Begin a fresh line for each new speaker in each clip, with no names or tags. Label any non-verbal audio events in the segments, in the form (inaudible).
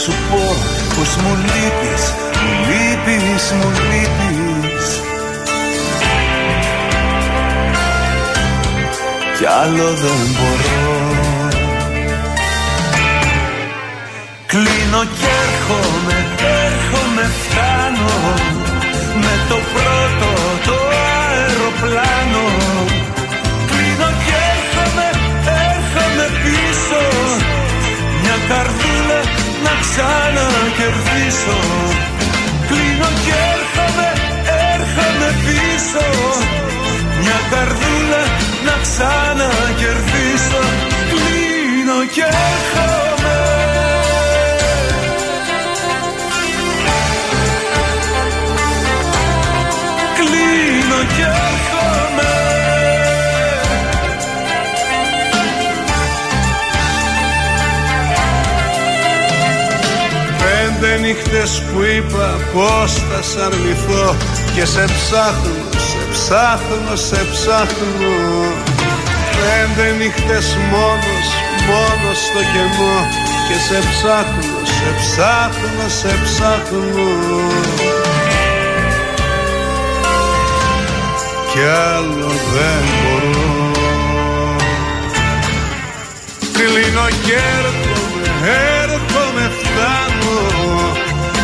σου πω πως μου λείπεις, μου λείπεις, μου λείπεις. Κι άλλο δεν μπορώ. Κλείνω κι έρχομαι, έρχομαι, φτάνω Με το πρώτο το αεροπλάνο ξανακερδίσω. Κλείνω κι έρχομαι, έρχομαι πίσω. Μια καρδούλα να ξανακερδίσω. Κλείνω κι έρχομαι
νύχτες που είπα πως θα σ' αρνηθώ Και σε ψάχνω, σε ψάχνω, σε ψάχνω. Πέντε νύχτες μόνος, μόνος στο κενό Και σε ψάχνω, σε ψάχνω, σε ψάχνω. Κι άλλο δεν μπορώ. Κλείνω και έρχομαι, έρχομαι, φτάνω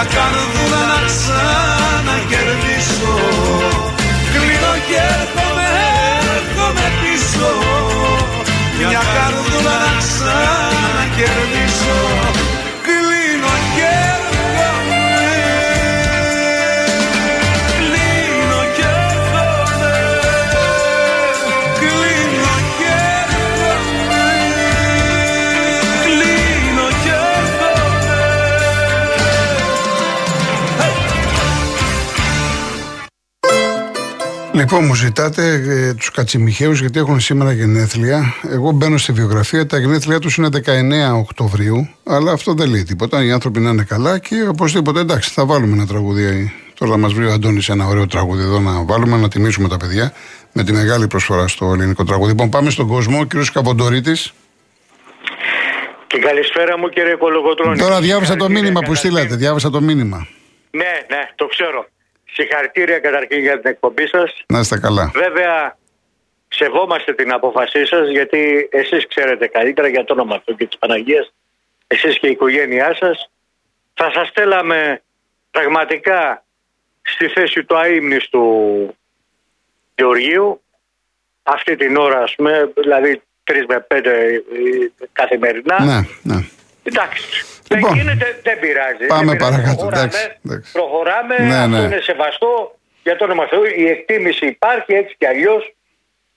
Μια καρδούλα να ξανακερδίσω. Κλείνω και έρχομαι, έρχομαι πίσω. Μια καρδούλα να ξανακερδίσω
Λοιπόν, μου ζητάτε ε, τους Κατσιμιχαίους γιατί έχουν σήμερα γενέθλια. Εγώ μπαίνω στη βιογραφία. Τα γενέθλια τους είναι 19 Οκτωβρίου. Αλλά αυτό δεν λέει τίποτα. Οι άνθρωποι να είναι καλά και οπωσδήποτε εντάξει, θα βάλουμε ένα τραγούδι. Τώρα μας βρει ο Αντώνης ένα ωραίο τραγούδι εδώ να βάλουμε, να τιμήσουμε τα παιδιά με τη μεγάλη προσφορά στο ελληνικό τραγούδι. Λοιπόν, πάμε στον κόσμο. Ο κύριος Καποντορίτη.
Και καλησπέρα μου κύριε Κολογοτρώνη.
Τώρα διάβασα το
Συγχαρητήρια
μήνυμα που
καταρχήν.
στείλατε. Διάβασα το μήνυμα.
Ναι, ναι, το ξέρω. Συγχαρητήρια καταρχήν για την εκπομπή σας.
Να είστε καλά.
Βέβαια, σεβόμαστε την απόφασή σας γιατί εσείς ξέρετε καλύτερα για το όνομα του και της Παναγίας, εσείς και η οικογένειά σας. Θα σας στέλαμε πραγματικά στη θέση του αείμνηστου Γεωργίου αυτή την ώρα, ας πούμε, δηλαδή 3 με 5 καθημερινά.
Ναι, ναι.
Εντάξει.
Λοιπόν,
δεν γίνεται, δεν πειράζει.
πάμε
δεν πειράζει.
παρακάτω,
Προχωράμε,
εντάξει, εντάξει.
προχωράμε
Ναι,
αυτό
ναι.
είναι σεβαστό για το όνομα Θεού. Η εκτίμηση υπάρχει έτσι κι αλλιώς.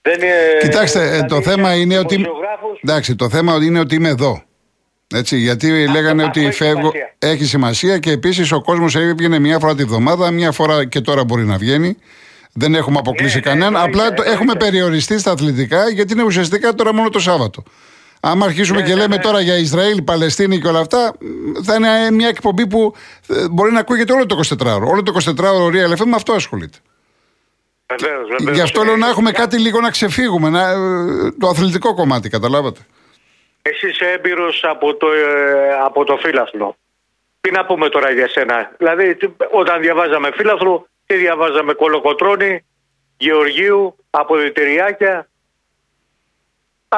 Δεν είναι,
Κοιτάξτε, ε,
δηλαδή,
το θέμα είναι ότι.
δημοσιογράφους-
Εντάξει, το θέμα είναι ότι είμαι εδώ. Έτσι, γιατί λέγανε
αυτό
ότι
έχει
φεύγω.
σημασία.
Έχει σημασία και επίσης ο κόσμος έβγαινε μία φορά τη βδομάδα, μία φορά και τώρα μπορεί να βγαίνει. Δεν έχουμε αποκλείσει
Ναι, ναι,
κανέναν.
εννοείται,
Απλά το
εννοείται.
έχουμε περιοριστεί στα αθλητικά γιατί είναι ουσιαστικά τώρα μόνο το Σάββατο. Άμα αρχίσουμε
Ναι,
και
ναι,
λέμε
ναι.
τώρα για Ισραήλ, Παλαιστίνη και όλα αυτά, μ, θα είναι μια εκπομπή που ε, μπορεί να ακούγεται όλο το 24ωρο. Όλο το 24ωρο Real FM με αυτό ασχολείται.
Βεβαίως, βεβαίως.
Γι' αυτό λέω να
Ε,
έχουμε
για-
κάτι λίγο να ξεφύγουμε. Να, ε, το αθλητικό κομμάτι, καταλάβατε.
Εσύ είσαι έμπειρος από το, ε, από το φύλαθλο. Τι να πούμε τώρα για σένα; Δηλαδή, τι- όταν διαβάζαμε φύλαθλο, τι διαβάζαμε; Κολοκοτρόνη, Γεωργίου, αποδητηριάκια.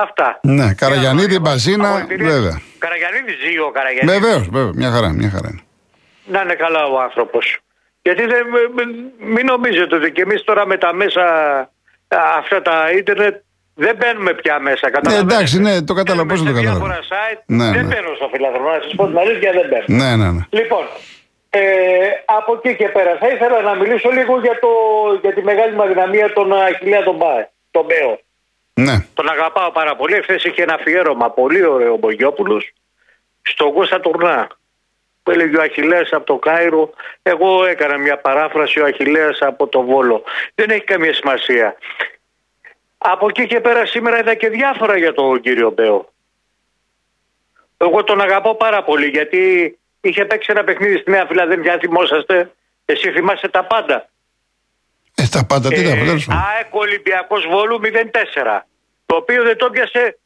Αυτά.
Ναι, Καραγιανίδη, Μπαζίνα, βέβαια.
Καραγιανίδη ζει ο Καραγιανίδης.
Βεβαίως, βέβαια. Μια χαρά, μια χαρά είναι.
Να είναι καλά ο άνθρωπος. Γιατί δεν, μην νομίζετε ότι και εμείς τώρα με τα μέσα αυτά τα ίντερνετ δεν μπαίνουμε πια μέσα.
Ναι, εντάξει, ναι, το κατάλαβα. Πώς το κατάλαβα.
διάφορα site
Ναι,
δεν
ναι.
μπαίνω στο φιλαθρονό. Να σας πω την αλήθεια, δεν μπαίνω.
Ναι, ναι, ναι.
Λοιπόν, ε, από εκεί και πέρα θα ήθελα να μιλήσω λίγο για, το, για τη μεγάλη μου αδυναμία των Αχιλέα τον Μπάε, τον Μπέο.
Ναι,
Τον αγαπάω πάρα πολύ. Εχθές είχε ένα αφιέρωμα πολύ ωραίο ο Μπογιόπουλος στον Κώστα Τουρνά. Που έλεγε ο Αχιλέας από το Κάιρο. Εγώ έκανα μια παράφραση ο Αχιλέας από το Βόλο. Δεν έχει καμία σημασία. Από εκεί και πέρα σήμερα είδα και διάφορα για τον κύριο Μπέο. Εγώ τον αγαπώ πάρα πολύ γιατί είχε παίξει ένα παιχνίδι στη Νέα Φιλαδέλφια. Αν θυμόσαστε, εσύ θυμάσαι τα πάντα.
Ε, τα πάντα, τι τα πάντα. τέλος πάντων.
ΑΕΚ Ολυμπιακός Βόλου 0-4. Το οποίο δεν το πιάσε.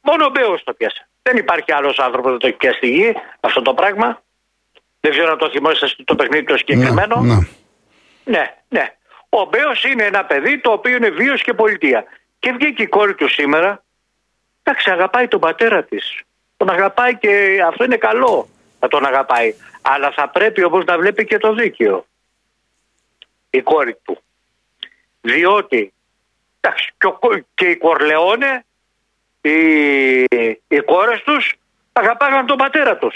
Μόνο ο Μπέος το πιάσε. Δεν υπάρχει άλλος άνθρωπος που το έχει πιάσει στη γη αυτό το πράγμα. Δεν ξέρω αν το θυμόσαστε το παιχνίδι το συγκεκριμένο.
Ναι, ναι.
Ναι, ναι. Ο Μπέος είναι ένα παιδί το οποίο είναι βίος και πολιτεία. Και βγήκε η κόρη του σήμερα. Εντάξει, αγαπάει τον πατέρα της. Τον αγαπάει και αυτό είναι καλό να τον αγαπάει. Αλλά θα πρέπει όμως να βλέπει και το δίκαιο. Η κόρη του. Διότι εντάξει, και, ο, και οι Κορλεόνε, οι, οι κόρες τους αγαπάγαν τον πατέρα τους.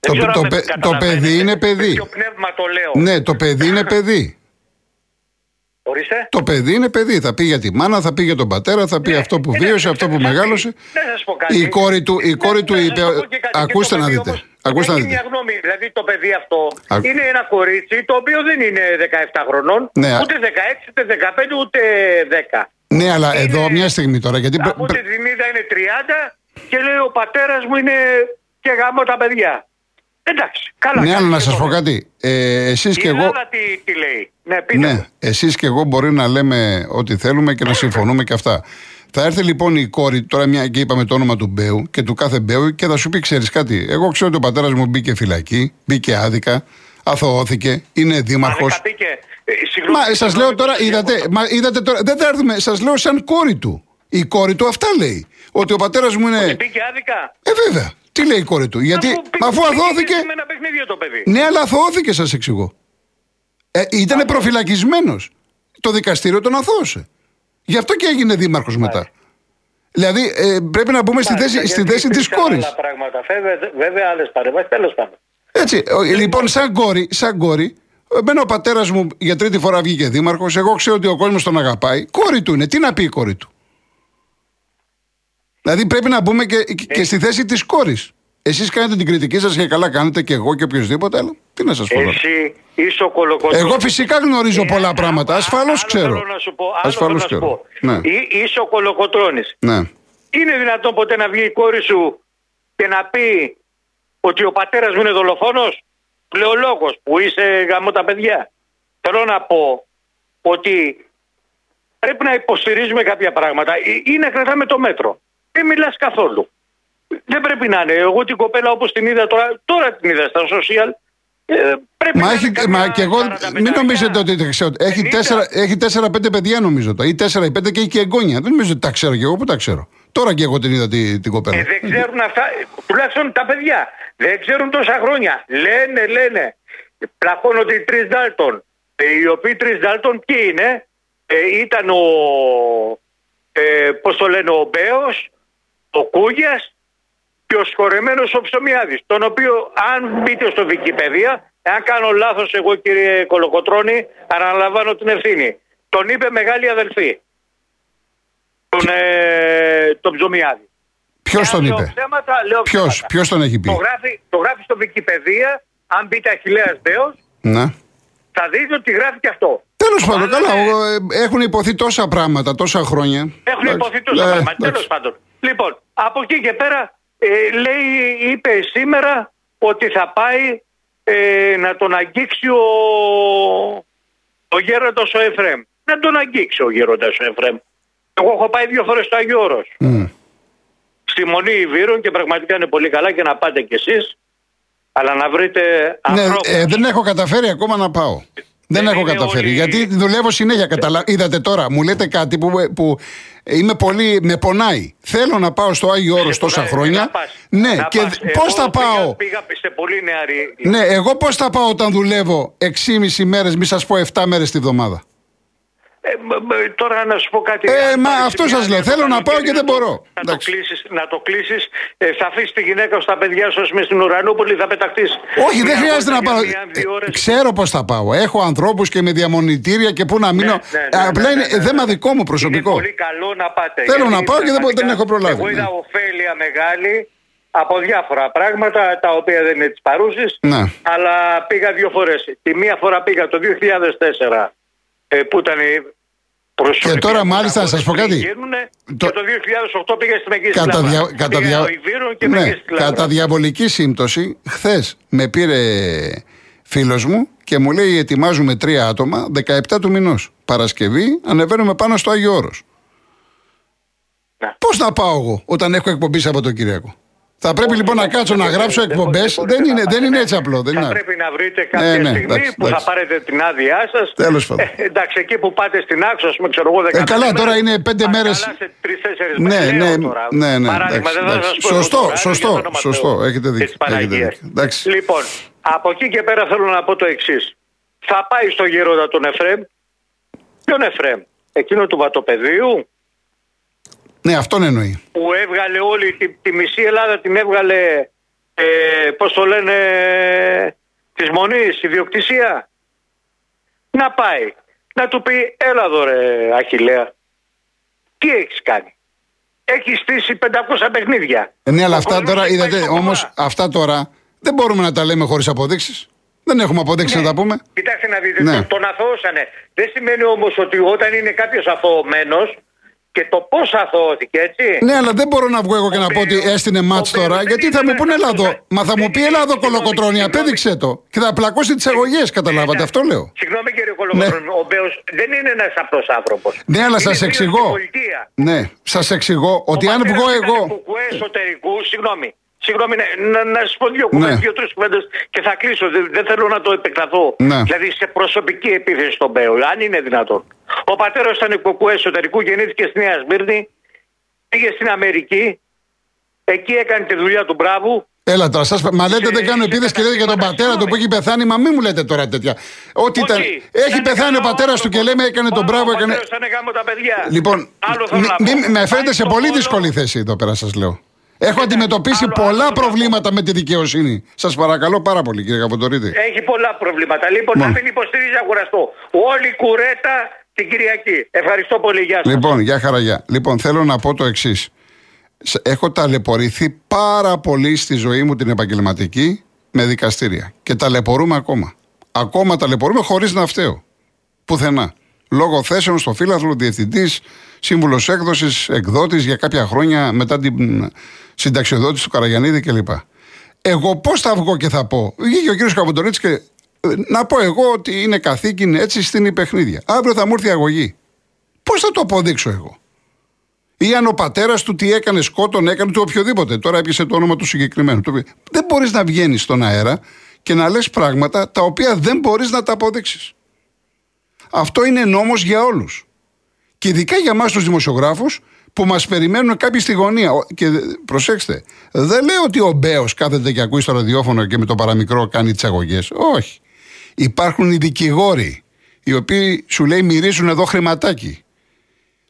Το-
Δεν ξέρω
το
αν με
παι- το
καταλαβαίνετε.
παιδί είναι
Με
παιδί.
ποιο πνεύμα το λέω.
Ναι, το παιδί είναι παιδί.
Ορίστε.
Το παιδί είναι παιδί. Θα πει για τη μάνα, θα πει για τον πατέρα, θα πει
Ναι,
αυτό που
ναι,
βίωσε,
ναι,
αυτό
ναι,
που
ναι,
μεγάλωσε.
ναι, να σας πω κάτι.
Η κόρη του, η κόρη
Ναι,
του
ναι,
είπε.
να σας πω και κάτι. Και
Ακούστε
το
να
παιδί
δείτε.
όμως
Ακούστε να
έχει
δείτε.
μια γνώμη. Δηλαδή το παιδί αυτό
Α-
είναι ένα κορίτσι το οποίο δεν είναι 17 χρονών,
Ναι, α-
ούτε 16, ούτε 15, ούτε 10.
Ναι, αλλά
Είναι-
εδώ μια στιγμή τώρα. Γιατί πρέ-
Από
πρέ-
τη Δημήτρα είναι 30 και λέει ο πατέρας μου είναι και γάμο τα παιδιά. Εντάξει, καλά.
Ναι, αλλά
κάνει
να
και
σας
το
πω
λέει.
κάτι. Ε, Εσείς
Η
και εγώ.
Ελλάδα τι, τι λέει; Ναι, πείτε
Ναι,
μου.
εσείς και εγώ μπορεί να λέμε ό,τι θέλουμε και να συμφωνούμε και αυτά. Θα έρθει λοιπόν η κόρη, τώρα μια και είπαμε το όνομα του Μπέου και του κάθε Μπέου και θα σου πει: Ξέρεις κάτι, εγώ ξέρω ότι ο πατέρας μου μπήκε φυλακή, μπήκε άδικα, αθωώθηκε, είναι δήμαρχος.
Μα δεν τα πήγε. Ε, συγγνώμη,
Μα σας
συγγνώμη
λέω
που
τώρα,
σας
είδατε,
διακόπτω.
μα, είδατε τώρα, δεν θα έρθουμε, σας λέω σαν κόρη του. Η κόρη του αυτά λέει. Ότι ο πατέρας μου είναι.
Μπήκε άδικα;
Ε, βέβαια. Τι λέει η κόρη του. Γιατί,
Αφού
μα αφού
πήγε
αθώθηκε.
Με ένα παιχνίδι το παιδί.
Ναι, αλλά αθώθηκε, σας εξηγώ. Ε, ήταν προφυλακισμένος. Το δικαστήριο τον αθώωσε. Γι' αυτό και έγινε δήμαρχος μετά. Δηλαδή, ε, πρέπει να μπούμε στη
Μάλιστα,
θέση, στη
γιατί
θέση της
υπήρξαν
κόρης.
άλλα πράγματα. Βέβαια, βέβαια άλλες παρεμβάσεις. Τέλος πάντων.
Έτσι. ο- Λοιπόν, σαν κόρη, σαν κόρη, εμένα ο πατέρας μου για τρίτη φορά βγήκε δήμαρχος. Εγώ ξέρω ότι ο κόσμος τον αγαπάει. Κόρη του είναι. Τι να πει η κόρη του; Δηλαδή πρέπει να μπούμε και,
Ε.
και στη θέση της κόρης. Εσείς κάνετε την κριτική σας και καλά κάνετε και εγώ και οποιοδήποτε άλλο. Τι να σας πω τώρα;
Εσύ είσαι ο κολοκοτρώνης.
Εγώ φυσικά γνωρίζω
Ε,
πολλά
α-
πράγματα.
α-
Ασφαλώς
άλλο
ξέρω.
θέλω να σου πω, άλλο
Ασφαλώς
θέλω να σου
ξέρω.
πω.
Ναι.
Εί- Είσαι ο κολοκοτρώνης.
Ναι.
Είναι δυνατόν ποτέ να βγει η κόρη σου και να πει ότι ο πατέρας μου είναι δολοφόνος, πλεολόγος που είσαι γαμώ τα παιδιά. Θέλω να πω ότι πρέπει να υποστηρίζουμε κάποια πράγματα ή- ή να κρατάμε το μέτρο. Δεν μιλάς καθόλου. Δεν πρέπει να είναι. Εγώ την κοπέλα όπως την είδα τώρα, τώρα την είδα στα social, ε, πρέπει
Μα,
να
έχει,
είναι καμιά
μα και εγώ
45
μην νομίζετε ότι τα ξέρω. Έχει
50.
τέσσερα, έχει τέσσερα-πέντε παιδιά νομίζω το. Ή τέσσερα ή πέντε και έχει και εγγόνια. Δεν νομίζω ότι τα ξέρω κι εγώ που τα ξέρω; Τώρα και εγώ την είδα τη- την κοπέλα.
Ε, δεν ξέρουν αυτά, ε, τουλάχιστον τα παιδιά. Δεν ξέρουν τόσα χρόνια. Λένε, λένε. Πλακώνονται οι τρει Ντάλτον. Ε, οι οποίοι τρει Ντάλτον ποιοι είναι; Ε, ήταν ο. Ε, Πώς το λένε, ο Μπέος, ο Κούγιας και ο σκορεμένος ο Ψωμιάδης. Τον οποίο, αν μπείτε στο Wikipedia, εάν κάνω λάθος εγώ κύριε Κολοκοτρώνη, αναλαμβάνω την ευθύνη. Τον είπε μεγάλη αδελφή. Τον, ε, τον Ψωμιάδη.
Ποιος
Εάν
τον
λέω
είπε;
Ψέματα, λέω
Ποιος
ψέματα.
ποιος τον έχει πει;
Το γράφει, το γράφει στο Wikipedia, αν μπείτε Αχιλέας Μπέος,
Ναι.
θα δείτε ότι γράφει και αυτό.
Τέλος πάντων,
Αλλά,
καλά.
ε,
εγώ, ε, έχουν υποθεί τόσα πράγματα τόσα χρόνια.
Έχουν
Εντάξει,
υποθεί τόσα
ε,
πράγματα.
εντάξει.
Τέλος πάντων. Λοιπόν, από εκεί και πέρα, ε, λέει, είπε σήμερα ότι θα πάει ε, να τον αγγίξει ο, ο γέροντας ο Εφρέμ. Να τον αγγίξει ο γέροντας ο Εφρέμ. Εγώ έχω πάει δύο φορές στο Αγίο Όρος.
Μμ.
Στη Μονή Ιβύρων και πραγματικά είναι πολύ καλά και να πάτε κι εσείς. Αλλά να βρείτε
Ναι,
ανθρώπους.
ε, δεν έχω καταφέρει ακόμα να πάω. Δεν,
Δεν
έχω
είναι
καταφέρει.
όλοι-
Γιατί δουλεύω συνέχεια. Καταλα... Είδατε τώρα, μου λέτε κάτι που, που είμαι πολύ. με πονάει. Θέλω να πάω στο Άγιο Όρος
Σε
τόσα
πονάει,
χρόνια.
να πας,
ναι,
να
και
πας.
πώς
Εγώ
θα
πήγα-
πάω;
Πήγα σε πολύ νεαρή.
Ναι, εγώ πώς θα πάω όταν δουλεύω 6,5 μέρες, μη σας πω 7 μέρες τη βδομάδα;
Ε, μ- μ- τώρα να σου πω κάτι.
Ε,
Αν
μα
πάρεις
αυτό
μια
σας
άδεια
λέω.
το
Θέλω να πάω
καλοκαίρι
και δεν
το-
μπορώ.
Να το
Εντάξει.
Κλείσεις, να το κλείσεις. Ε, θα αφήσεις τη γυναίκα σου, τα παιδιά σου ας πούμε, στην Ουρανούπολη, θα πεταχτείς.
Όχι, δεν
Μια
χρειάζεται να
βόλτα
πάω.
για μία-δύο
Ε,
ώρες.
Ξέρω πώς θα πάω. Έχω ανθρώπους και με διαμονητήρια και πού να μείνω.
Ναι, ναι, ναι,
Απλά
ναι,
είναι
ναι, ναι.
θέμα δικό μου προσωπικό.
Είναι πολύ καλό να πάτε.
Θέλω
γιατί
να πάω και δεν μπο-
πραγματικά
δεν έχω προλάβει,
Εγώ είδα
ναι.
ωφέλεια μεγάλη από διάφορα πράγματα τα οποία δεν είναι της παρούσης.
Ναι.
Αλλά πήγα δύο φορές. Τη μία φορά πήγα το 2004 ε, που ήταν η προσωπική
Και τώρα,
αγώνα
μάλιστα, να σας πω
που
κάτι.
γίνουνε,
Το-
Και το 2008 πήγα στη Μεγκή
Κατά,
Σκλάβα.
δια... κατά,
Πήγα
δια...
στο Ιβύρο και
ναι,
Μεγκή Σκλάβα.
κατά διαβολική σύμπτωση, χθες με πήρε φίλος μου και μου λέει: Ετοιμάζουμε τρία άτομα 17 του μηνός. Παρασκευή ανεβαίνουμε πάνω στο Άγιο Όρος.
Ναι.
Πώς να πάω εγώ όταν έχω εκπομπή από τον Κυριακό; Θα πρέπει λοιπόν να κάτσω να γράψω
Δεν
εκπομπέ.
μπορείτε
Δεν,
να
είναι,
πάτε.
δεν είναι
Ναι.
έτσι απλό. Δεν
θα
είναι.
πρέπει να βρείτε κάποια
ναι,
στιγμή
εντάξει,
που
εντάξει.
θα πάρετε την άδειά σας.
Τέλος πάντων.
εντάξει, εκεί που πάτε στην άξο, ας πούμε, ξέρω εγώ, 15
Ε, καλά,
μέρες,
τώρα είναι πέντε
πας
μέρες.
καλά σε τρεις-τέσσερις
Ναι,
μέρες.
ναι,
Λέω τώρα.
ναι, ναι,
Παράδειγμα,
εντάξει,
δεν θα
εντάξει.
σας πω εγώ
Σωστό,
τώρα, είναι
σωστό,
για το όνομα
σωστό.
Θεού
Έχετε δίκιο,
και της
έχετε
Παναγίας.
δίκιο. Εντάξει.
Λοιπόν, από εκεί και πέρα θέλω να πω το εξής. Θα πάει στο γερόντα τον Εφρέμ. Ποιον Εφρέμ, εκείνο του βατοπεδίου,
Ναι, αυτόν εννοεί.
που έβγαλε όλη τη, τη μισή Ελλάδα την έβγαλε ε, πώς το λένε της Μονής, ιδιοκτησία να πάει να του πει έλα εδώ ρε Αχιλέα τι έχεις κάνει; Έχεις στήσει 500 παιχνίδια
Ε, ναι, αλλά
Ο
αυτά
κόσμος
τώρα,
έχει πάει
είδατε,
στο
όμως
κουβά.
αυτά τώρα δεν μπορούμε να τα λέμε χωρίς αποδείξεις. Δεν έχουμε αποδείξεις να τα πούμε.
Κοιτάξτε να δείτε,
Ναι.
τον, τον αθωώσανε. Δεν σημαίνει όμως ότι όταν είναι κάποιος αθωωμένος και το πώς αθωώθηκε, έτσι.
Ναι, αλλά δεν μπορώ να βγω εγώ και
Ο
να πω ότι
Μπέος-
έστεινε
ο
μάτς
Μπέος
τώρα,
δεν
γιατί θα
ήταν
μου πούνε
αυτός,
Ελλάδο.
ε.
Μα θα μου
Δεν
πει
είναι-
Ελλάδο
συγγνώμη,
κολοκοτρόνη,
συγγνώμη.
απέδειξε το. Και θα πλακώσει τις αγωγές, καταλάβατε, αυτό λέω.
Συγγνώμη κύριε Κολοκοτρώνη,
Ναι.
ο Μπέος δεν είναι ένας απλός άνθρωπος.
Ναι, αλλά
Είναι
σας
θείος
εξηγώ.
στην πολιτείας.
Ναι, σας εξηγώ ότι
Ο
αν
πατέρας
βγω
ήταν
εγώ.
κουκουέ εσωτερικού, συγγνώμη. Συγγνώμη, ναι, να, να σα πω δύο
Ναι.
κουβέντες, δύο-τρει κουβέντες και θα κλείσω. Δεν, δεν θέλω να το επεκταθώ.
Ναι.
Δηλαδή σε προσωπική επίθεση στον Μπέο, αν είναι δυνατόν. Ο πατέρας ήταν κουκουέ εσωτερικού, γεννήθηκε στη Νέα Σμύρνη, πήγε στην Αμερική, εκεί έκανε τη δουλειά του μπράβου.
Έλα τώρα, σας... μα λέτε
Σε-
δεν κάνω
σε
επίθεση και λέτε για τον
καταστήματα,
πατέρα του που
συγγνώμη.
έχει πεθάνει. Μα μην μου λέτε τώρα τέτοια. Ό,τι ήταν.
Όχι,
Έχει
ήταν
πεθάνει ο
καλά
πατέρα του και
άνθρωπος.
λέμε έκανε τον
Ο-
μπράβο.
Ο
Έκανε...
πατέρας ήταν γάμο τα παιδιά.
Λοιπόν,
Άλλο θέλω
μη-
να πω.
μη- με φέρετε
Πάει
σε
στο
πολύ
Βόλο,
δύσκολη θέση εδώ πέρα, σας λέω. Έχω αντιμετωπίσει
άλλο-
πολλά
άλλο-
προβλήματα με τη δικαιοσύνη. Σας παρακαλώ πάρα πολύ, κύριε Καποντορίτη.
Έχει πολλά προβλήματα. Λοιπόν,
Μα.
να μην υποστηρίζει αγοραστό. Όλη κουρέτα την Κυριακή. Ευχαριστώ πολύ. Γεια σας.
Λοιπόν, για χαραγιά. Λοιπόν, θέλω να πω το εξής. Έχω ταλαιπωρηθεί πάρα πολύ στη ζωή μου την επαγγελματική με δικαστήρια. Και ταλαιπωρούμε ακόμα. Ακόμα ταλαιπωρούμε χωρίς να φταίω. Πουθενά. Λόγω θέσεων στο φύλαθλο, διευθυντής, σύμβουλος έκδοσης, εκδότης για κάποια χρόνια μετά την συνταξιοδότηση του Καραγιανίδη κλπ. Εγώ πώς θα βγω και θα πω. Βγήκε ο κύριος Καποντορίτη και. ε, Να πω εγώ ότι είναι καθήκη, είναι έτσι στην παιχνίδια. Αύριο θα μου έρθει η αγωγή. Πώς θα το αποδείξω εγώ; Ή αν ο πατέρας του τι έκανε, σκότων έκανε, του οποιοδήποτε. Τώρα έπιασε το όνομα του συγκεκριμένου. Το οποίο- Δεν μπορείς να βγαίνεις στον αέρα και να λες πράγματα τα οποία δεν μπορείς να τα αποδείξεις. Αυτό είναι νόμος για όλους. Και ειδικά για εμάς τους δημοσιογράφους που μας περιμένουν κάποιοι στη γωνία. Ο- Και δε- προσέξτε, δεν λέω ότι ο Μπέος κάθεται και ακούει στο ραδιόφωνο και με το παραμικρό κάνει τις αγωγές. Όχι. Υπάρχουν οι δικηγόροι, οι οποίοι σου λέει μυρίζουν εδώ χρηματάκι.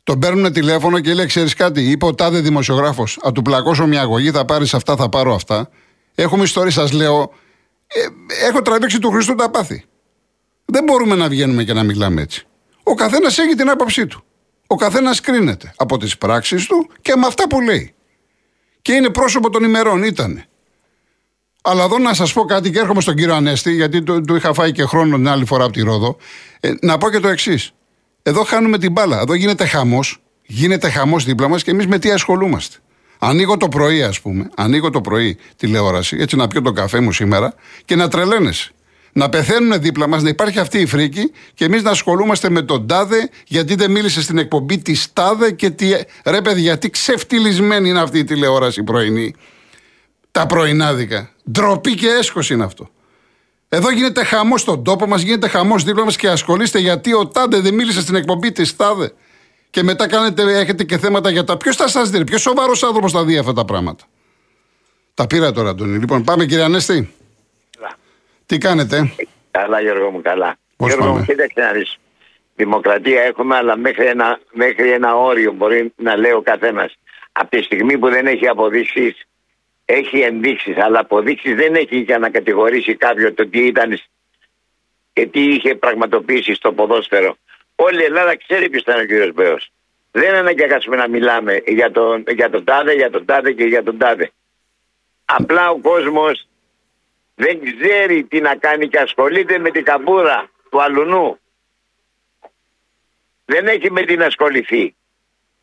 Τον παίρνουν τηλέφωνο και λέει: Ξέρεις κάτι, είπε ο τάδε δημοσιογράφος, Α του πλακώσω μια αγωγή, θα πάρεις αυτά, θα πάρω αυτά. Έχουμε ιστορίε, σας λέω. Ε, έχω τραβήξει του Χριστού τα πάθη. Δεν μπορούμε να βγαίνουμε και να μιλάμε έτσι. Ο καθένας έχει την άποψή του. Ο καθένας κρίνεται από τις πράξεις του και με αυτά που λέει. Και είναι πρόσωπο των ημερών, ήτανε. Αλλά εδώ να σας πω κάτι και έρχομαι στον κύριο Ανέστη, γιατί του, του είχα φάει και χρόνο την άλλη φορά από τη Ρόδο. Ε, να πω και το εξής. Εδώ χάνουμε την μπάλα. Εδώ γίνεται χαμός. Γίνεται χαμός δίπλα μας και εμείς με τι ασχολούμαστε. Ανοίγω το πρωί, ας πούμε, ανοίγω το πρωί τηλεόραση, έτσι να πιω τον καφέ μου σήμερα και να τρελαίνεσαι. Να πεθαίνουν δίπλα μας, να υπάρχει αυτή η φρίκη και εμείς να ασχολούμαστε με τον τάδε, γιατί δεν μίλησε στην εκπομπή τη τάδε και τι. Ρε παιδιά, τι ξεφτυλισμένη είναι αυτή η τηλεόραση πρωινή. Τα πρωινάδικα. Ντροπή και έσχος είναι αυτό. Εδώ γίνεται χαμός στον τόπο μας, γίνεται χαμός δίπλα μας και ασχολείστε γιατί ο Τάδε δεν μίλησε στην εκπομπή της Τάδε. Και μετά κάνετε, έχετε και θέματα για τα. Ποιος θα σας δει, ποιος σοβαρός άνθρωπος θα δει αυτά τα πράγματα. Τα πήρα τώρα, Αντώνη. Λοιπόν, πάμε κύριε Ανέστη. Τι κάνετε;
Καλά, Γιώργο μου, καλά.
Πώς
Γιώργο
πάμε;
μου, κοίταξε να δεις. Δημοκρατία έχουμε, αλλά μέχρι ένα, μέχρι ένα όριο μπορεί να λέει ο καθένας. Από τη στιγμή που δεν έχει αποδείξεις, έχει ενδείξεις, αλλά αποδείξεις δεν έχει για να κατηγορήσει κάποιον το τι ήταν και τι είχε πραγματοποιήσει στο ποδόσφαιρο. Όλη η Ελλάδα ξέρει ποιος ήταν ο κύριος Μπέος. Δεν αναγκάσουμε να μιλάμε για τον, για τον τάδε, για τον τάδε και για τον τάδε. Απλά ο κόσμος δεν ξέρει τι να κάνει και ασχολείται με την καμπούρα του αλουνού. Δεν έχει με τι να ασχοληθεί,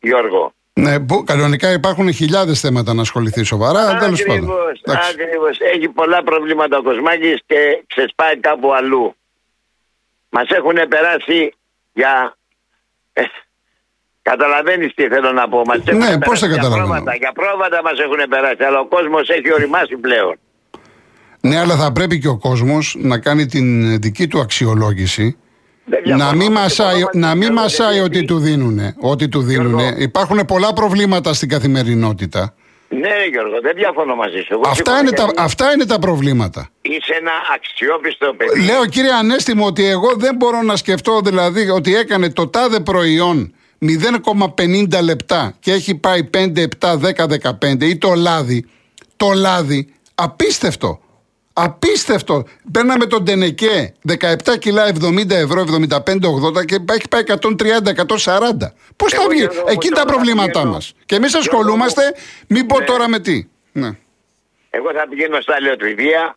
Γιώργο.
Ναι, που, κανονικά υπάρχουν χιλιάδες θέματα να ασχοληθεί σοβαρά. Τέλος πάντων.
Ακριβώς,
Εντάξει.
ακριβώς. Έχει πολλά προβλήματα ο Κοσμάκης και ξεσπάει κάπου αλλού. Μας έχουν περάσει για... Ε, καταλαβαίνεις τι θέλω να πω. Μας έχουν
Ναι, πώς
περάσει
το
για
καταλαβαίνω.
πρόβατα, για πρόβατα μας έχουν περάσει, αλλά ο κόσμος έχει οριμάσει πλέον.
Ναι, αλλά θα πρέπει και ο κόσμος να κάνει την δική του αξιολόγηση.
Δεν
Να
διαφωνώ.
μην μασάει,
Διαφωνώ
να μην
Γιώργο,
μασάει
γιατί-
ότι του δίνουνε. Ότι του δίνουνε.
Γιώργο.
Υπάρχουν πολλά προβλήματα στην καθημερινότητα.
Ναι, ρε Γιώργο, δεν διαφωνώ μαζί σου. Εγώ
Αυτά
συμφωνώ
είναι, τα,
γιατί
αυτά είναι τα προβλήματα.
Είσαι ένα αξιόπιστο παιδί.
Λέω κύριε Ανέστη μου ότι εγώ δεν μπορώ να σκεφτώ δηλαδή ότι έκανε το τάδε προϊόν 0,50 λεπτά και έχει πάει 5, 7, 10, 15 ή το λάδι. Το λάδι απίστευτο. Απίστευτο. Παίρναμε τον Τενεκέ 17 κιλά 70 ευρώ, 75, 80 και έχει πάει 130, 140. Πώς θα
Εγώ,
βγει,
Γιώργο,
εκεί
τώρα
τα προβλήματά
πηγαίνω-
μας. Και εμείς
Γιώργο,
ασχολούμαστε, μην πω
ναι.
τώρα με τι. Ναι.
Εγώ θα πηγαίνω στα λεωτριδία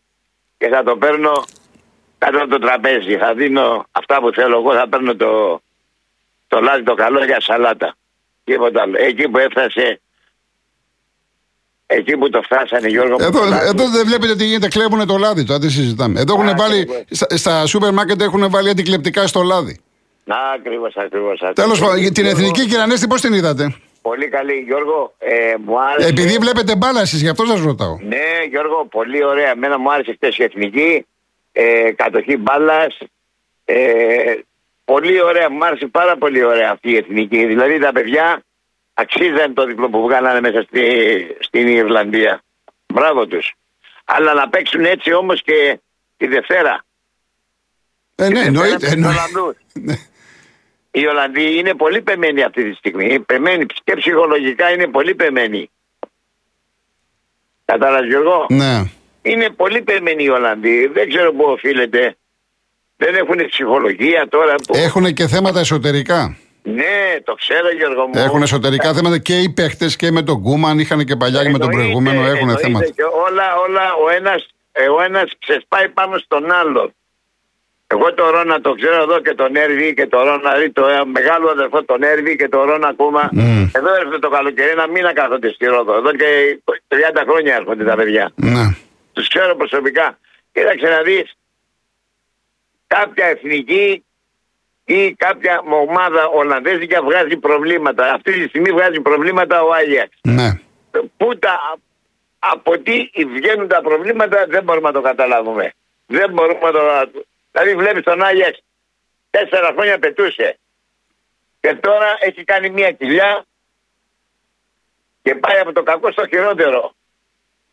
και θα το παίρνω κάτω από το τραπέζι. Θα δίνω αυτά που θέλω εγώ, θα παίρνω το, το λάδι το καλό για σαλάτα. Τίποτα άλλο. Εκεί που έφτασε, εκεί που το φτάσανε Γιώργο μου,
Εδώ,
το λάδι,
εδώ δεν βλέπετε τι γίνεται, κλέβουν το λάδι τώρα, δεν συζητάμε. Εδώ έχουν
Α,
βάλει,
ακριβώς.
στα, στα σούπερ μάρκετ έχουν βάλει αντικλεπτικά στο λάδι.
Να, ακριβώς, ακριβώς.
Τέλος
ακριβώς.
πάντων, την
Γιώργο,
εθνική κυρανέστη πώς την είδατε;
Πολύ καλή, Γιώργο. Ε, μου άρεσε.
Επειδή βλέπετε μπάλα εσείς, γι' αυτό σας ρωτάω.
Ναι, Γιώργο, πολύ ωραία. Εμένα μου άρεσε χθε η εθνική. Ε, κατοχή μπάλας. Ε, πολύ ωραία. Μου άρεσε πάρα πολύ ωραία αυτή η εθνική. Δηλαδή τα παιδιά αξίζαν το διπλό που βγάλανε μέσα στη, στην Ιρλανδία. Μπράβο τους. Αλλά να παίξουν έτσι όμως και τη Δευτέρα.
Ε, ναι,
Τη Δευτέρα
εννοείται.
με τους
εννοείται.
Ολλανδούς. (laughs)
Ναι.
Οι Ολλανδοί είναι πολύ πεμένοι αυτή τη στιγμή. Πεμένοι και ψυχολογικά είναι πολύ πεμένοι. Κατάλαβες Γιώργο;
Ναι.
Είναι πολύ πεμένοι οι Ολλανδοί. Δεν ξέρω πού οφείλεται. Δεν έχουν ψυχολογία τώρα. Που...
Έχουν και θέματα εσωτερικά.
Ναι, το ξέρω Γιώργο μου.
Έχουν εσωτερικά θέματα και οι παίχτες και με τον Κούμαν. Είχαν και παλιά και με τον
Εννοείται,
προηγούμενο. Έχουν
εννοείται
θέματα.
Και όλα, όλα, ο ένας, ε, ο ένας ξεσπάει πάνω στον άλλον. Εγώ το Ρώνα το ξέρω εδώ και τον Έρβη και το Ρώνα, δηλαδή το ε, μεγάλο αδερφό τον Έρβη και το Ρώνα ακόμα.
Μμ.
Εδώ έρχεται το καλοκαίρι ένα μήνα κάθονται στη Ρόδο. Εδώ και 30 χρόνια έρχονται τα παιδιά.
Ναι.
Τους ξέρω προσωπικά. Κοίταξε να δεις κάποια εθνική ή κάποια ομάδα Ολλανδέζικα βγάζει προβλήματα. Αυτή τη στιγμή βγάζει προβλήματα ο Άγιαξ.
Ναι.
Πού τα, από τι βγαίνουν τα προβλήματα δεν μπορούμε να το καταλάβουμε. Δεν μπορούμε να το. Δηλαδή βλέπεις τον Άγιαξ τέσσερα χρόνια πετούσε. Και τώρα έχει κάνει μια κοιλιά και πάει από το κακό στο χειρότερο.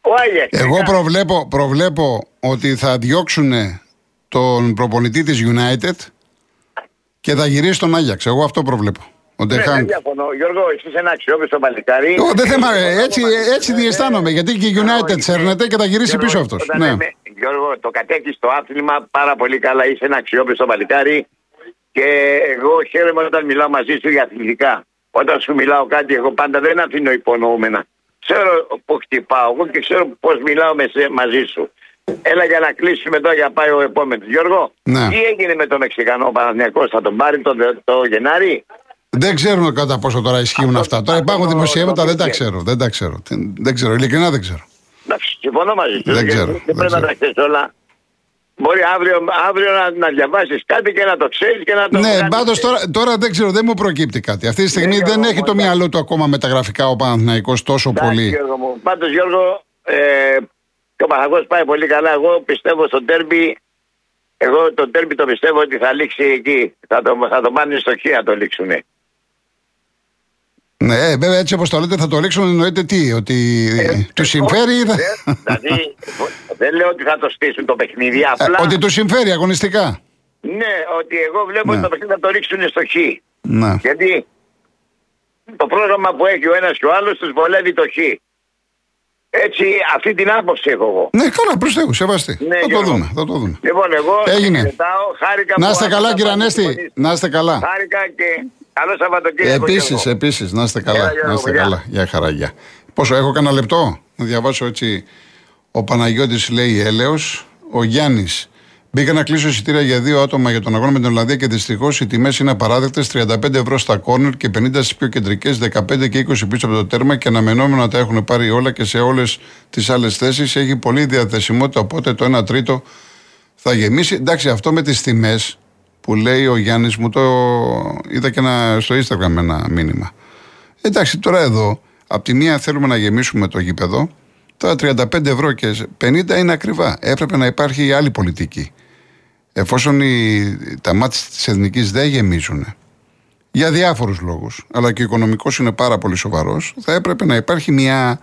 Ο Άγιαξ.
Εγώ προβλέπω, προβλέπω ότι θα διώξουν τον προπονητή της United και θα γυρίσει τον Άγιαξ. Εγώ αυτό προβλέπω. Ο
Ναι,
Ντεχάνγκ.
δεν διαφωνώ. Γιώργο, εσύ είσαι ένα αξιόπιστο παλικάρι.
Εγώ δεν θέμα,
Ε,
έτσι, έτσι διαισθάνομαι. Γιατί και η United σέρνεται και θα γυρίσει
Γιώργο,
πίσω αυτός.
όταν
Ναι.
λέμε, Γιώργο, το κατέχεις στο άθλημα πάρα πολύ καλά. Είσαι ένα αξιόπιστο παλικάρι. Και εγώ χαίρομαι όταν μιλάω μαζί σου για αθλητικά. Όταν σου μιλάω κάτι, εγώ πάντα δεν αφήνω υπονοούμενα. Ξέρω που χτυπάω εγώ και ξέρω πώς μιλάω με σε, μαζί σου. Έλα για να κλείσουμε εδώ για πάει ο επόμενος. Γιώργο,
Ναι.
τι έγινε με το Μεξικανό Παναθηναϊκό, θα τον πάρει το, το Γενάρη;
Δεν ξέρουμε κατά πόσο τώρα ισχύουν αυτά. Τώρα υπάρχουν
το-
δημοσιεύματα,
το
δεν τα
weekend.
ξέρω. Δεν τα ξέρω. Δεν- Δεν ξέρω. Ειλικρινά δεν ξέρω.
Εντάξει, συμφωνώ μαζί σου.
Δεν ξέρω,
Δεν
δεν
πρέπει να
ξέρω.
τα ξέρεις όλα. Μπορεί αύριο, αύριο να, να διαβάσεις κάτι και να το ξέρεις και να το
Ναι,
κάνεις.
πάντως τώρα, τώρα δεν ξέρω, δεν μου προκύπτει κάτι. Αυτή τη στιγμή
Ναι,
δεν
Γιώργο
έχει
μου,
το
εντάξει.
μυαλό του ακόμα με τα γραφικά ο Παναθηναϊκός τόσο
Εντάξει,
πολύ.
Γιώργο μου. Πάντως Γιώργο, ε, και ο Παναγός πάει πολύ καλά. Εγώ πιστεύω στο τέρμπι Εγώ τον τέρμι το πιστεύω ότι θα λήξει εκεί. Θα το, θα το πάνε στο χ το λήξουνε.
Ναι, ε, βέβαια έτσι όπως το λέτε θα το ρίξουν εννοείται τι, ότι ε, του συμφέρει ή θα...
Δηλαδή δεν λέω ότι θα το στήσουν το παιχνίδι, ε, απλά...
Ε, ότι του συμφέρει αγωνιστικά.
Ναι, ότι εγώ βλέπω ναι. ότι το παιχνίδι θα το ρίξουν στο χ.
Ναι.
Γιατί το πρόγραμμα που έχει ο ένας και ο άλλος τους βολεύει το χ. Έτσι, αυτή την άποψη έχω εγώ.
Ναι, καλά, προ Θεού, σεβαστή. Ναι, θα, το δούμε, θα το δούμε.
Λοιπόν, εγώ
Έγινε.
Ζητάω, χάρηκα
να είστε καλά, κύριε Ανέστη. Να είστε καλά.
Χάρηκα και καλό Σαββατοκύριακο.
Επίσης, επίσης, να είστε καλά. να είστε καλά. Για χαρά, Πόσο έχω κανένα λεπτό; Να διαβάσω έτσι. Ο Παναγιώτης λέει έλεος, ο Γιάννης Μπήκα να κλείσω εισιτήρια για δύο άτομα για τον αγώνα με την Ολλανδία και δυστυχώς οι τιμές είναι απαράδεκτες. 35 ευρώ στα κόρνερ και 50 στις πιο κεντρικές, 15 και 20 πίσω από το τέρμα και αναμενόμενο να τα έχουν πάρει όλα και σε όλες τις άλλες θέσεις. Έχει πολύ διαθεσιμότητα, οπότε το 1 τρίτο θα γεμίσει. Εντάξει, αυτό με τις τιμές που λέει ο Γιάννης, μου το είδα και ένα, στο Instagram ένα μήνυμα. Εντάξει, τώρα εδώ, από τη μία θέλουμε να γεμίσουμε το γήπεδο. Τα 35 ευρώ και 50 είναι ακριβά. Έπρεπε να υπάρχει άλλη πολιτική εφόσον οι, τα μάτια της εθνικής δεν γεμίζουν για διάφορους λόγους, αλλά και ο οικονομικός είναι πάρα πολύ σοβαρός, θα έπρεπε να υπάρχει μια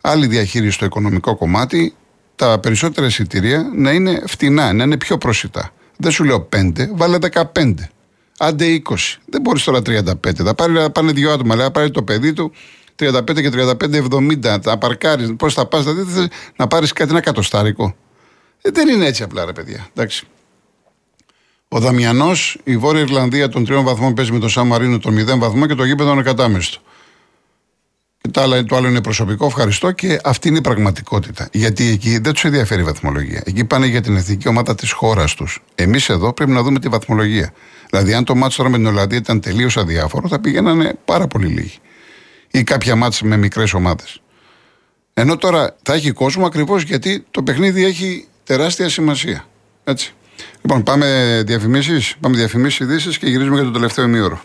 άλλη διαχείριση στο οικονομικό κομμάτι, τα περισσότερα εισιτήρια να είναι φτηνά, να είναι πιο προσιτά. Δεν σου λέω 5, βάλε 15. Άντε 20. Δεν μπορείς τώρα 35. Θα πάρει, πάνε δύο άτομα, λέει, θα πάρει το παιδί του 35 και 35, 70. Θα παρκάρεις. Πώς θα πας, δηλαδή να πάρεις κάτι ένα κατοστάρικο. Ε, δεν είναι έτσι απλά, ρε παιδιά. Εντάξει. Ο Δαμιανός, η Βόρεια Ιρλανδία των τριών βαθμών παίζει με το Σαν Μαρίνο των 0 βαθμών και το γήπεδο είναι κατάμεστο. Και το άλλο, το άλλο είναι προσωπικό, ευχαριστώ και αυτή είναι η πραγματικότητα. Γιατί εκεί δεν τους ενδιαφέρει η βαθμολογία. Εκεί πάνε για την εθνική ομάδα της χώρας τους. Εμείς εδώ πρέπει να δούμε τη βαθμολογία. Δηλαδή, αν το μάτσο τώρα με την Ολλανδία ήταν τελείως αδιάφορο, θα πηγαίνανε πάρα πολύ λίγοι. Ή κάποια μάτσα με μικρές ομάδες. Ενώ τώρα θα έχει κόσμο ακριβώς γιατί το παιχνίδι έχει τεράστια σημασία. Έτσι. Λοιπόν, πάμε διαφημίσεις, πάμε διαφημίσεις ειδήσεις και γυρίζουμε για το τελευταίο ημίωρο.